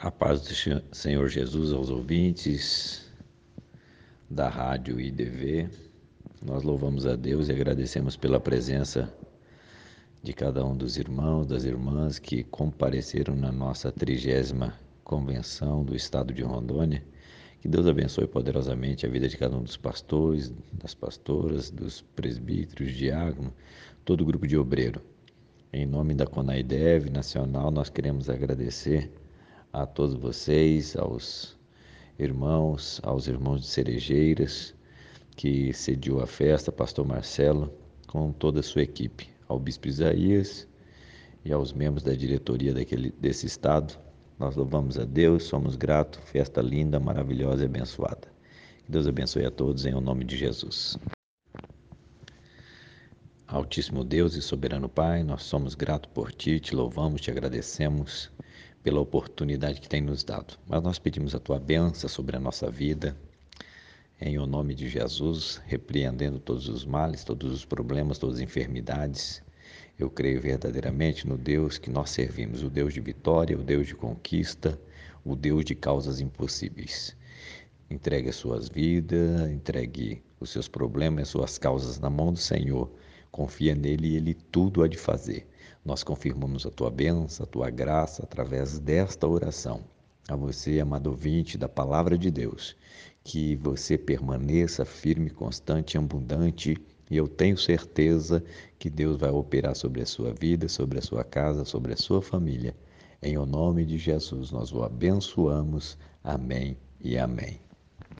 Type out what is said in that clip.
A paz do Senhor Jesus aos ouvintes da Rádio IDV. Nós louvamos a Deus e agradecemos pela presença de cada um dos irmãos, das irmãs que compareceram na nossa trigésima convenção do Estado de Rondônia. Que Deus abençoe poderosamente a vida de cada um dos pastores, das pastoras, dos presbíteros, diáconos, todo o grupo de obreiro. Em nome da CONAIDEV Nacional, nós queremos agradecer a todos vocês, aos irmãos, aos irmãos de Cerejeiras, que cediu a festa, Pastor Marcelo, com toda a sua equipe, ao Bispo Isaías e aos membros da diretoria daquele, desse estado. Nós louvamos a Deus, somos gratos, festa linda, maravilhosa e abençoada. Que Deus abençoe a todos em nome de Jesus. Altíssimo Deus e soberano Pai, nós somos gratos por Ti, te louvamos, te agradecemos pela oportunidade que tem nos dado. Mas nós pedimos a Tua bênção sobre a nossa vida, em o nome de Jesus, repreendendo todos os males, todos os problemas, todas as enfermidades. Eu creio verdadeiramente no Deus que nós servimos, o Deus de vitória, o Deus de conquista, o Deus de causas impossíveis. Entregue as suas vidas, entregue os seus problemas, as suas causas na mão do Senhor Confia nele e ele tudo há de fazer. Nós confirmamos a tua bênção, a tua graça através desta oração. A você, amado ouvinte da palavra de Deus, que você permaneça firme, constante e abundante. E eu tenho certeza que Deus vai operar sobre a sua vida, sobre a sua casa, sobre a sua família. Em o nome de Jesus, nós o abençoamos. Amém e amém.